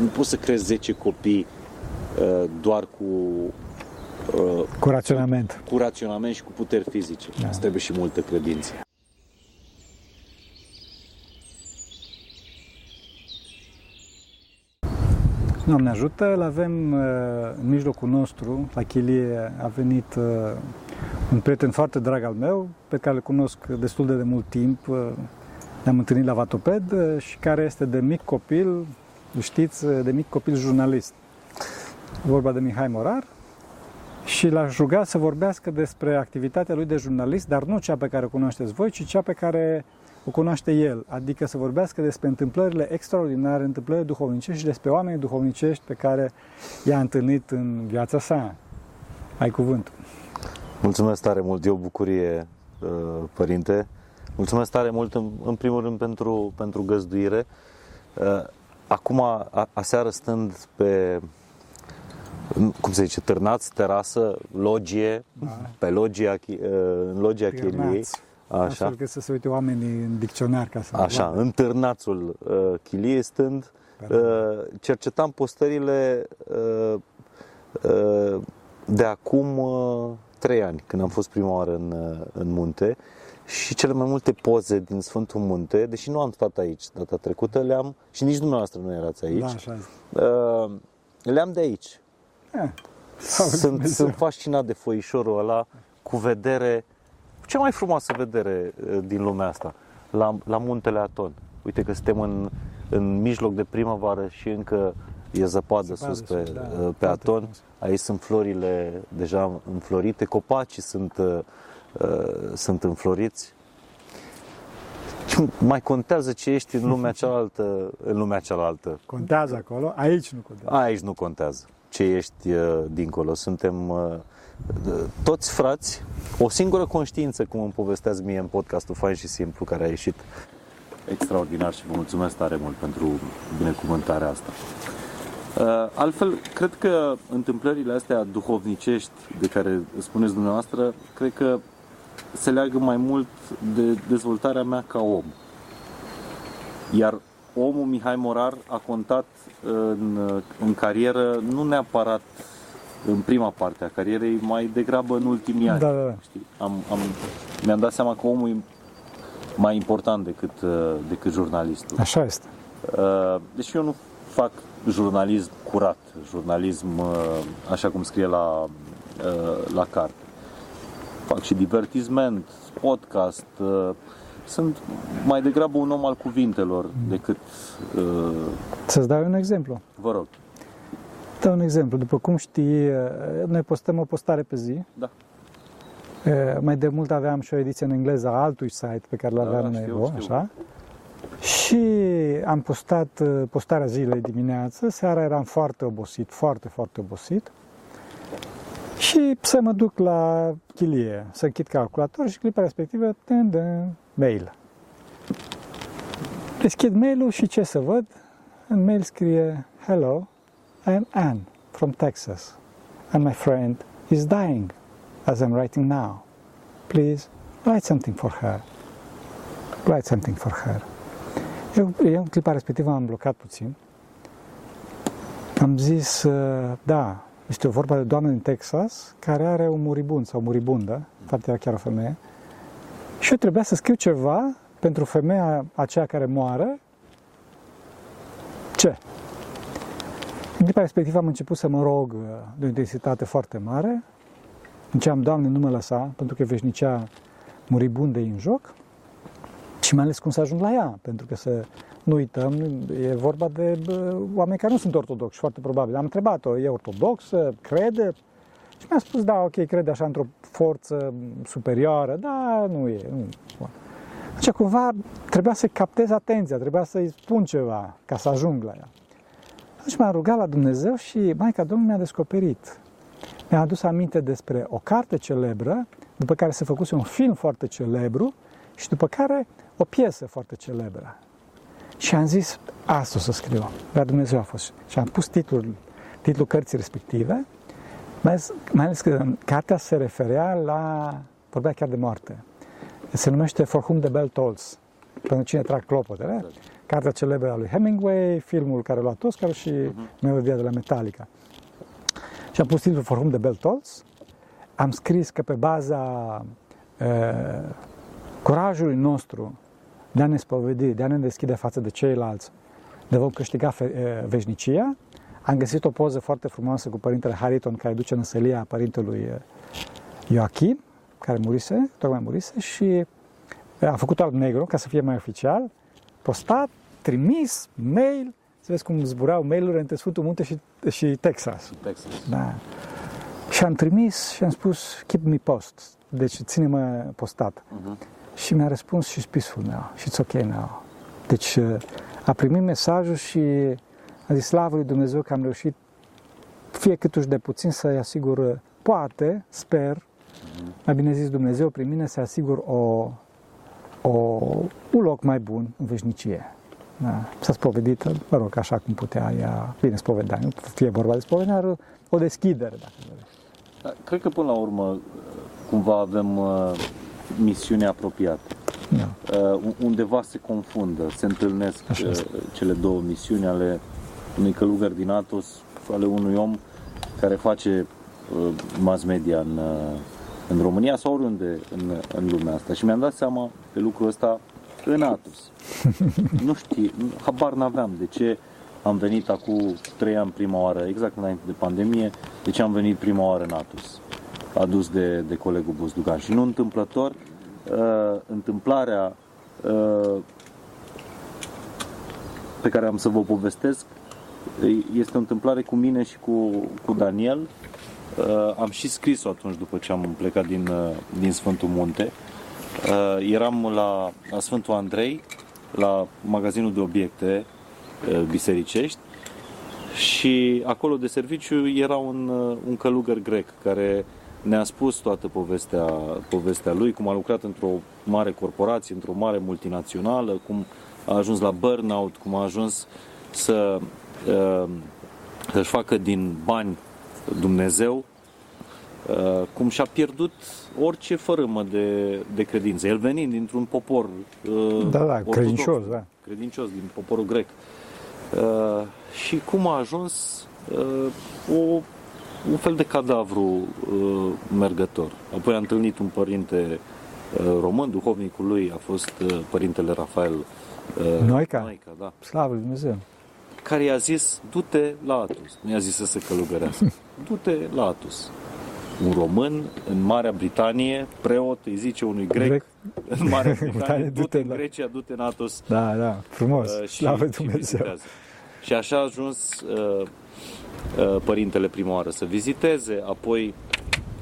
nu poți să crezi 10 copii uh, doar cu uh, cu raționament. Cu raționament și cu puteri fizice. Da. Asta trebuie și multă credință. Doamne ajută, îl avem uh, în mijlocul nostru, la chilie a venit uh, un prieten foarte drag al meu, pe care îl cunosc destul de, de mult timp, uh, ne-am întâlnit la Vatoped uh, și care este de mic copil, știți, uh, de mic copil jurnalist. Vorba de Mihai Morar și l-aș ruga să vorbească despre activitatea lui de jurnalist, dar nu cea pe care o cunoașteți voi, ci cea pe care o cunoaște el, adică să vorbească despre întâmplările extraordinare, întâmplările duhovnicești și despre oamenii duhovnicești pe care i-a întâlnit în viața sa. Ai cuvântul. Mulțumesc tare mult, e o bucurie, uh, părinte. Mulțumesc tare mult, în primul rând, pentru, pentru găzduire. Uh, acum, aseară stând pe, cum se zice, târnați, terasă, logie, da. pe logia, uh, în logia chiliei. Așa. Astfel că să se uite oamenii în dicționar ca să Așa, în târnațul uh, chiliei stând, uh, cercetam postările uh, uh, de acum uh, trei ani, când am fost prima oară în, uh, în munte și cele mai multe poze din Sfântul Munte, deși nu am stat aici data trecută, le-am, și nici dumneavoastră nu erați aici, da, așa uh, le-am de aici. Eh, sunt, sunt fascinat de foișorul ăla cu vedere cea mai frumoasă vedere uh, din lumea asta, la, la muntele Aton. Uite că suntem în, în mijloc de primăvară și încă e zăpadă, zăpadă sus pe, da, uh, pe Aton. Frumos. Aici sunt florile deja înflorite, copacii sunt, uh, uh, sunt înfloriți. Mai contează ce ești în lumea cealaltă, în lumea cealaltă. Contează acolo, aici nu contează. Aici nu contează ce ești uh, dincolo. Suntem uh, toți frați, o singură conștiință, cum îmi povesteați mie în podcastul Fain și Simplu, care a ieșit extraordinar și vă mulțumesc tare mult pentru binecuvântarea asta. Uh, altfel, cred că întâmplările astea duhovnicești de care spuneți dumneavoastră, cred că se leagă mai mult de dezvoltarea mea ca om. Iar omul Mihai Morar a contat în, în carieră nu neapărat în prima parte a carierei, mai degrabă în ultimii ani. Da, da, da. Știi? Am, am, mi-am dat seama că omul e mai important decât, uh, decât jurnalistul. Așa este. Uh, deci eu nu fac jurnalism curat, jurnalism uh, așa cum scrie la, la carte. Fac și divertisment, podcast. Sunt mai degrabă un om al cuvintelor decât... Să-ți dau un exemplu. Vă rog dau un exemplu. După cum știi, noi postăm o postare pe zi. Da. Mai de mult aveam și o ediție în engleză a altui site pe care l-aveam da, da, știu, știu. așa. Și am postat postarea zilei dimineață, seara eram foarte obosit, foarte, foarte obosit. Și să mă duc la chilie, să închid calculator și clipa respectivă, tând, mail. Deschid mail-ul și ce să văd? În mail scrie, hello, I am Anne from Texas, and my friend is dying as I'm writing now. Please write something for her. Write something for her. Eu, eu în clipa respectivă am blocat puțin. Am zis, uh, da, este o vorba de o doamnă din Texas care are un muribund sau muribundă, foarte era chiar o femeie, și eu trebuia să scriu ceva pentru femeia aceea care moare. Ce? În clipa respectivă am început să mă rog uh, de o intensitate foarte mare. Înceam, Doamne, nu mă lăsa, pentru că veșnicea muribundă în joc. Și mai ales cum să ajung la ea, pentru că să nu uităm, e vorba de bă, oameni care nu sunt ortodoxi, foarte probabil. Am întrebat-o, e ortodoxă, crede? Și mi-a spus, da, ok, crede așa într-o forță superioară, da, nu e. Nu. Deci cumva trebuia să captez atenția, trebuia să-i spun ceva ca să ajung la ea. Atunci m-am rugat la Dumnezeu și Maica Domnului mi-a descoperit. Mi-a adus aminte despre o carte celebră, după care se făcuse un film foarte celebru și după care o piesă foarte celebră. Și am zis, asta o să scriu. Dar Dumnezeu a fost. Și am pus titlul, titlul cărții respective, mai ales, mai ales că cartea se referea la, vorbea chiar de moarte. Se numește For Whom the Bell Tolls. pentru cine trag clopotele, Exact. cartea celebră a lui Hemingway, filmul care a luat Oscar și Mhm. melodia de la Metallica. Și am pus titlul For Whom the Bell Tolls. Am scris că pe baza uh, curajului nostru de a ne spovedi, de a ne deschide față de ceilalți, de vom câștiga fe, uh, veșnicia, am găsit o poză foarte frumoasă cu părintele Hariton care duce în sălia părintelui uh, Joachim, care murise, tocmai murise, și uh, a făcut alb negru ca să fie mai oficial, postat, trimis, mail, să vezi cum zburau mail-urile între Sfântul Munte și, și Texas. Texas. Da. Și am trimis și am spus, keep me post, deci ține-mă postat. Mhm. Și mi-a răspuns și peaceful now, și it's okay now. Deci uh, a primit mesajul și a zis, slavă lui Dumnezeu că am reușit fie câtuși de puțin să-i asigur, uh, poate, sper, mai bine zis Dumnezeu prin mine să asigur o, o, un loc mai bun în veșnicie. Da. S-a spovedit, mă rog, așa cum putea ea, bine, spovedanie, nu fie vorba de spovedanie, o deschidere, dacă vreți. Dar Cred că până la urmă cumva avem uh, misiune apropiate. Da. Uh, undeva se confundă, se întâlnesc Așa uh, este. cele două misiuni ale unui călugăr din Atos, ale unui om care face uh, mass media în, uh, în România sau oriunde în, în lumea asta. Și mi-am dat seama de lucrul ăsta în Atos. nu știu, habar n-aveam de ce am venit acum trei ani prima oară, exact înainte de pandemie, de ce am venit prima oară în Atos, adus de, de colegul Buzdugan. Și nu întâmplător, uh, întâmplarea uh, pe care am să vă povestesc este o întâmplare cu mine și cu, cu Daniel. Uh, am și scris-o atunci după ce am plecat din, uh, din Sfântul Munte. Uh, eram la, la Sfântul Andrei, la magazinul de obiecte uh, bisericești și acolo de serviciu era un, uh, un călugăr grec care ne-a spus toată povestea, povestea lui, cum a lucrat într-o mare corporație, într-o mare multinațională, cum a ajuns la burnout, cum a ajuns să uh, să-și facă din bani Dumnezeu, uh, cum și-a pierdut orice fărâmă de, de credință. El venind dintr-un popor uh, Da, da, ortodox, credincios, da. credincios din poporul grec. Uh, și cum a ajuns uh, o, un fel de cadavru uh, mergător. Apoi a întâlnit un părinte uh, român, duhovnicul lui a fost uh, părintele Rafael uh, Noica? Noica da, Slavă lui Dumnezeu! care i-a zis, du-te la Atus. Nu i-a zis să se călugărească. Du-te la Atus. Un român în Marea Britanie, preot, îi zice unui grec, Grec. în Marea Britanie, Britanie, du-te du-te în la- Grecia, du-te în Atos Da, da, frumos, uh, și, slavă lui și Dumnezeu! vizitează. Și așa a ajuns uh, uh, părintele prima oară să viziteze, apoi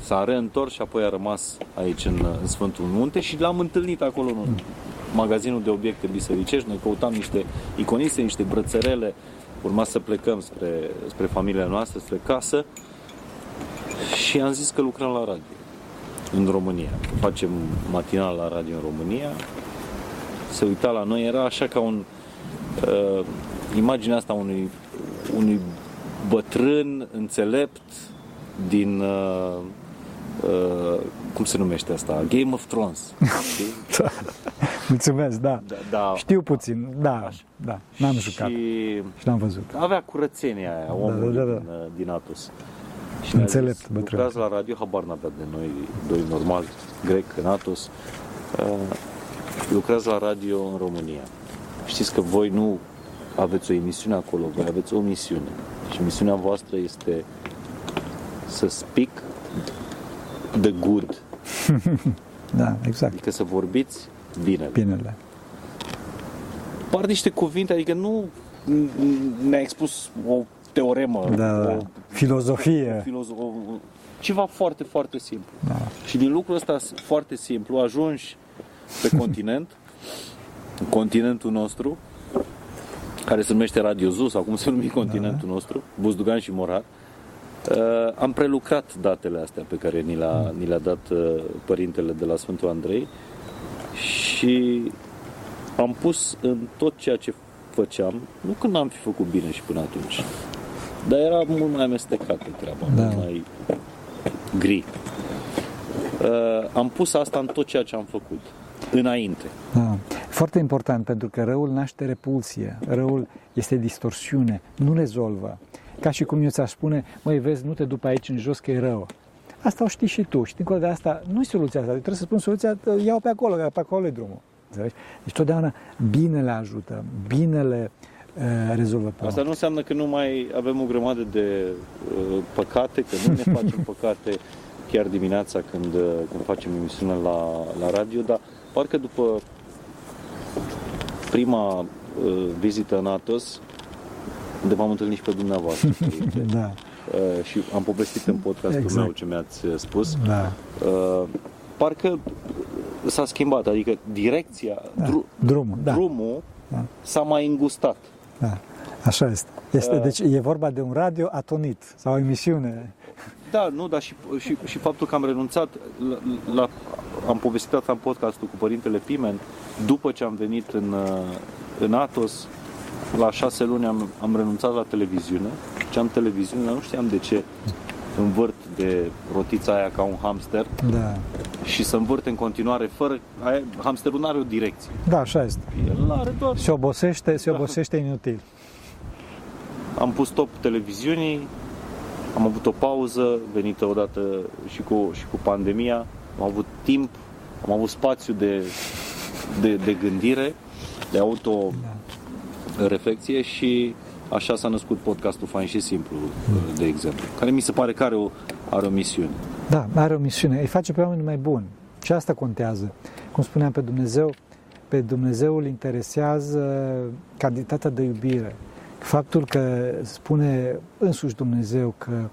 s-a reîntors și apoi a rămas aici în, în Sfântul Munte și l-am întâlnit acolo în magazinul de obiecte bisericești. Noi căutam niște iconiste, niște brățărele, urma să plecăm spre, spre familia noastră, spre casă și am zis că lucrăm la radio în România. Că facem matinal la radio în România. Se uita la noi, era așa ca un uh, imaginea asta unui, unui bătrân înțelept din uh, uh, cum se numește asta? Game of Thrones. știi? Mulțumesc, da. Da, da. Știu puțin, da, Așa. da, n-am jucat Și și n-am văzut. avea curățenia aia, omul da, da, da. Din, uh, din Atos. Și ne-a Înțelept, zis, bătrân. Lucrați la radio, habar n-avea de noi, doi normali, grec, în Atos. Uh, lucrați la radio în România. Știți că voi nu aveți o emisiune acolo, voi aveți o misiune. Și misiunea voastră este să speak the good, Da, exact, adică să vorbiți bine. binele. Par niște cuvinte, adică nu ne-a expus o teoremă, Da, da. o Filozofie. filozo- o, ceva foarte, foarte simplu. Da. Și din lucrul ăsta foarte simplu ajungi pe continent, în continentul nostru, care se numește Radio Zu, sau cum se numește continentul nostru, Buzdugan și Morar. Uh, am prelucrat datele astea pe care ni le-a, ni le-a dat uh, părintele de la Sfântul Andrei și am pus în tot ceea ce făceam, nu că n-am fi făcut bine și până atunci, dar era mult mai amestecată treaba, Da. mult mai gri. Uh, am pus asta în tot ceea ce am făcut, înainte. Da. Foarte important pentru că răul naște repulsie, răul este distorsiune, nu rezolvă. Ca și cum eu ți-aș spune, măi, vezi, nu te dupi aici în jos că e rău. Asta o știi și tu. Și dincolo de asta, nu e soluția asta. Trebuie să spun soluția, iau pe acolo, că pe acolo e drumul. Înțelegi? Deci totdeauna binele ajută, binele uh, rezolvă pe Asta nu înseamnă că nu mai avem o grămadă de uh, păcate, că nu ne facem păcate chiar dimineața când, uh, când facem emisiunea la, la radio, dar parcă după prima uh, vizită în Atos, unde m-am întâlnit și pe dumneavoastră, da. uh, și am povestit în podcastul exact. meu ce mi-ați uh, spus, da. uh, parcă s-a schimbat, adică direcția, Da. dru- Drumul, da. drumul Da. s-a mai îngustat. da. Așa este. este Uh. deci e vorba de un radio atonit sau o emisiune. Da, nu, dar și, și, și faptul că am renunțat la, la am povestit asta în podcastul cu Părintele Pimen, după ce am venit în, uh, în Atos, la șase luni am, am renunțat la televiziune, ce am televiziune, dar nu știam de ce învârt de rotița aia ca un hamster Da. și să învârt în continuare fără, aia, hamsterul nu are o direcție. Da, așa este. El are doar Se obosește, se Da. obosește inutil. Am pus top televiziunii, am avut o pauză venită odată și cu, și cu pandemia, am avut timp, am avut spațiu de, de, de gândire, de auto-reflexie și așa s-a născut podcastul Fain și Simplu, de exemplu, care mi se pare că are o, are o misiune. Da, are o misiune. Îi face pe oameni mai buni. Și asta contează. Cum spuneam pe Dumnezeu, pe Dumnezeu îl interesează cantitatea de iubire. Faptul că spune însuși Dumnezeu că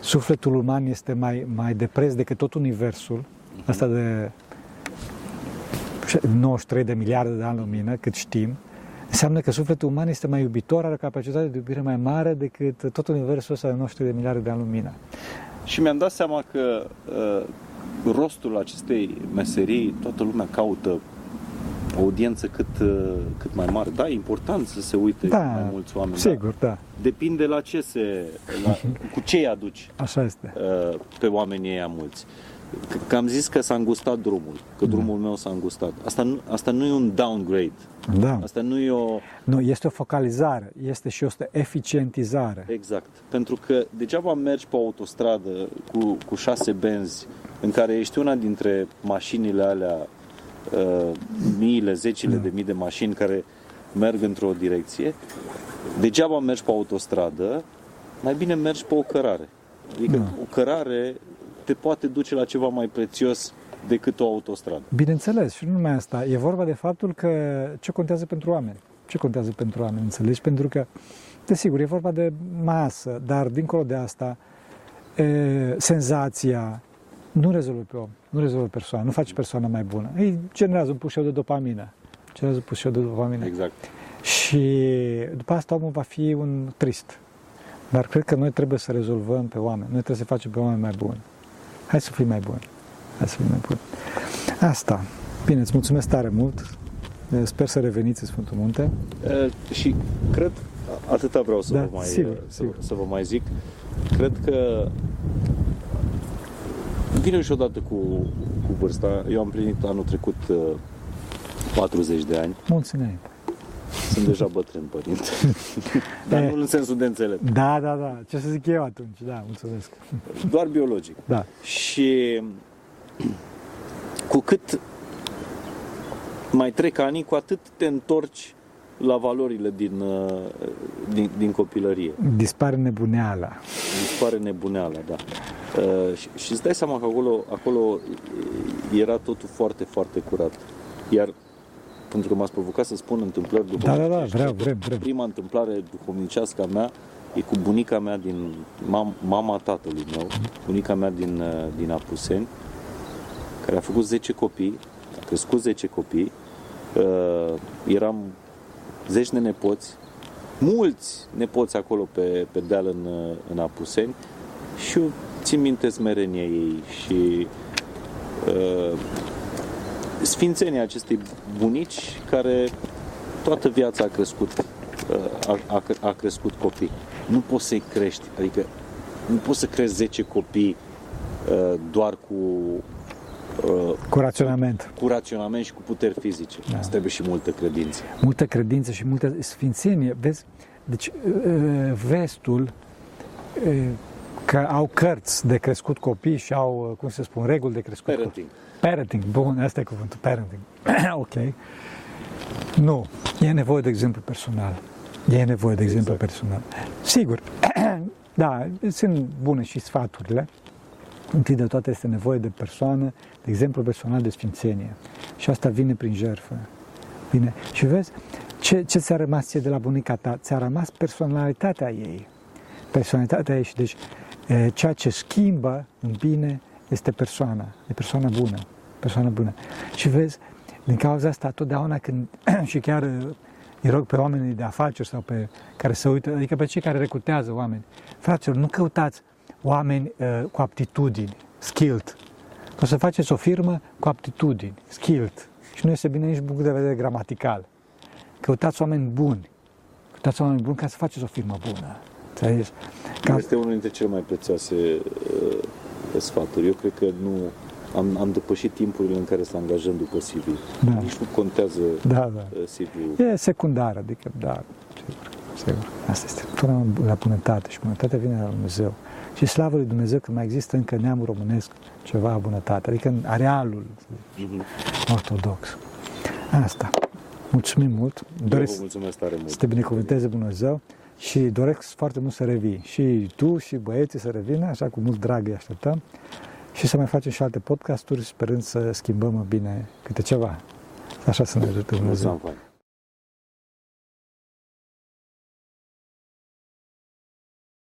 sufletul uman este mai, mai de preț decât tot universul, asta de 93 de miliarde de ani lumină, cât știm, înseamnă că sufletul uman este mai iubitor, are o capacitate de iubire mai mare decât tot universul ăsta de 93 de miliarde de ani lumină. Și mi-am dat seama că uh, rostul acestei meserii, toată lumea caută o audiență cât, uh, cât mai mare. Da, e important să se uite Da, mai mulți oameni. Sigur, da. Da. Depinde la ce se, la, cu ce îi aduci Așa este. uh, pe oamenii ăia mulți. Că, că am zis că s-a îngustat drumul, că drumul meu s-a îngustat. Asta nu, asta nu e un downgrade. Da. Asta nu e o... Nu, este o focalizare, este și o eficientizare. Exact. Pentru că degeaba mergi pe autostradă cu, cu șase benzi în care ești una dintre mașinile alea, uh, miile, zecile Da. de mii de mașini care merg într-o direcție. Degeaba mergi pe autostradă, mai bine mergi pe o cărare. Adică Da. o cărare te poate duce la ceva mai prețios decât o autostradă. Bineînțeles, și nu numai asta. E vorba de faptul că ce contează pentru oameni. Ce contează pentru oameni, înțelegi? Pentru că, desigur, e vorba de masă, dar dincolo de asta, e, senzația nu rezolvă pe om, nu rezolvă persoana, nu face persoana mai bună. Îi generează un pușeu de dopamină. Generează un pușeu de dopamină. Exact. Și după asta omul va fi un trist. Dar cred că noi trebuie să rezolvăm pe oameni. Noi trebuie să facem pe oameni mai buni. Hai să fim mai buni. Hai să fim mai buni. Asta. Bine, îți mulțumesc tare mult. Sper să reveniți în Sfântul Munte. Uh, și cred, atâta vreau să, Da, vă mai, sigur, să, sigur. să vă mai zic, cred că vine și odată cu, cu vârsta. Eu am plinit anul trecut uh, 40 de ani, Mulțumim. Sunt deja bătrân părinte, dar nu în sensul de înțeles, Da, da, da. Ce să zic eu atunci? Da, mulțumesc. doar biologic. Da. Și cu cât mai trec ani, cu atât te întorci la valorile din, uh, din, din copilărie. Dispare nebuneala. dispare nebuneala, da. Uh, și, și îți dai seama că acolo, acolo era totul foarte, foarte curat. Iar pentru că m-ați provocat să spun întâmplări Da, da, da, duhovnicești, vreau, vrem, vrem. Prima întâmplare duhovnicească a mea e cu bunica mea din mam, mama tatălui meu, bunica mea din, uh, din Apuseni, care a făcut 10 copii, a crescut 10 copii, uh, eram zeci de nepoți, mulți nepoți acolo pe, pe deal în, uh, în Apuseni. Și eu țin minte smerenia ei și uh, sfințenia acestei bunici care toată viața a crescut, uh, a, a, a crescut copii. Nu poți să-i crești, adică nu poți să crești 10 copii uh, doar cu uh, Cu raționament. cu raționament și cu puteri fizice. Da. Îți trebuie și multă credință. Multă credință și multă sfințenie. Vezi? Deci, uh, vestul, uh, că au cărți de crescut copii și au, uh, cum se spun, reguli de crescut copii. Parenting. Parenting, bun, asta e cuvântul, parenting. ok. Nu, e nevoie de exemplu personal. E nevoie de exemplu Exact. personal. Sigur, da, sunt bune și sfaturile. Întâi de toate este nevoie de persoană, de exemplu personal de sfințenie. Și asta vine prin jertfă. Vine. Și vezi, ce, ce ți-a rămas ție de la bunica ta? Ți-a rămas personalitatea ei. Personalitatea ei și deci e, ceea ce schimbă în bine este persoana, e persoana bună, persoana bună. Și vezi, din cauza asta, totdeauna când, și chiar uh, îi rog pe oamenii de afaceri sau pe care se uită, adică pe cei care recrutează oameni, fraților, nu căutați oameni uh, cu aptitudini, skilled. O să faceți o firmă cu aptitudini, skilled. Și nu este bine nici din punct de vedere gramatical. Căutați oameni buni. Căutați oameni buni ca să faceți o firmă bună. Înțelegeți? Ca, Este unul dintre cele mai prețioase uh, sfaturi. Eu cred că nu am, am depășit timpurile în care să angajăm după CV. Da. Nici nu contează da, da. uh, CV-ul. E secundar, adică, da, sigur, sigur. Asta este. Până la bunătate și bunătatea vine de la Dumnezeu. Și slavă lui Dumnezeu că mai există încă neamul românesc ceva bunătate, adică în arealul Mhm. ortodox. Asta. Mulțumim mult. Eu vă Doresc mulțumesc tare mult. să te binecuvânteze Dumnezeu și doresc foarte mult să revii. Și tu și băieții să revină, așa cu mult drag îi așteptăm. Și să mai facem și alte podcasturi, sperând să schimbăm bine câte ceva. Așa să ne ajute Dumnezeu. Mulțumesc, fain.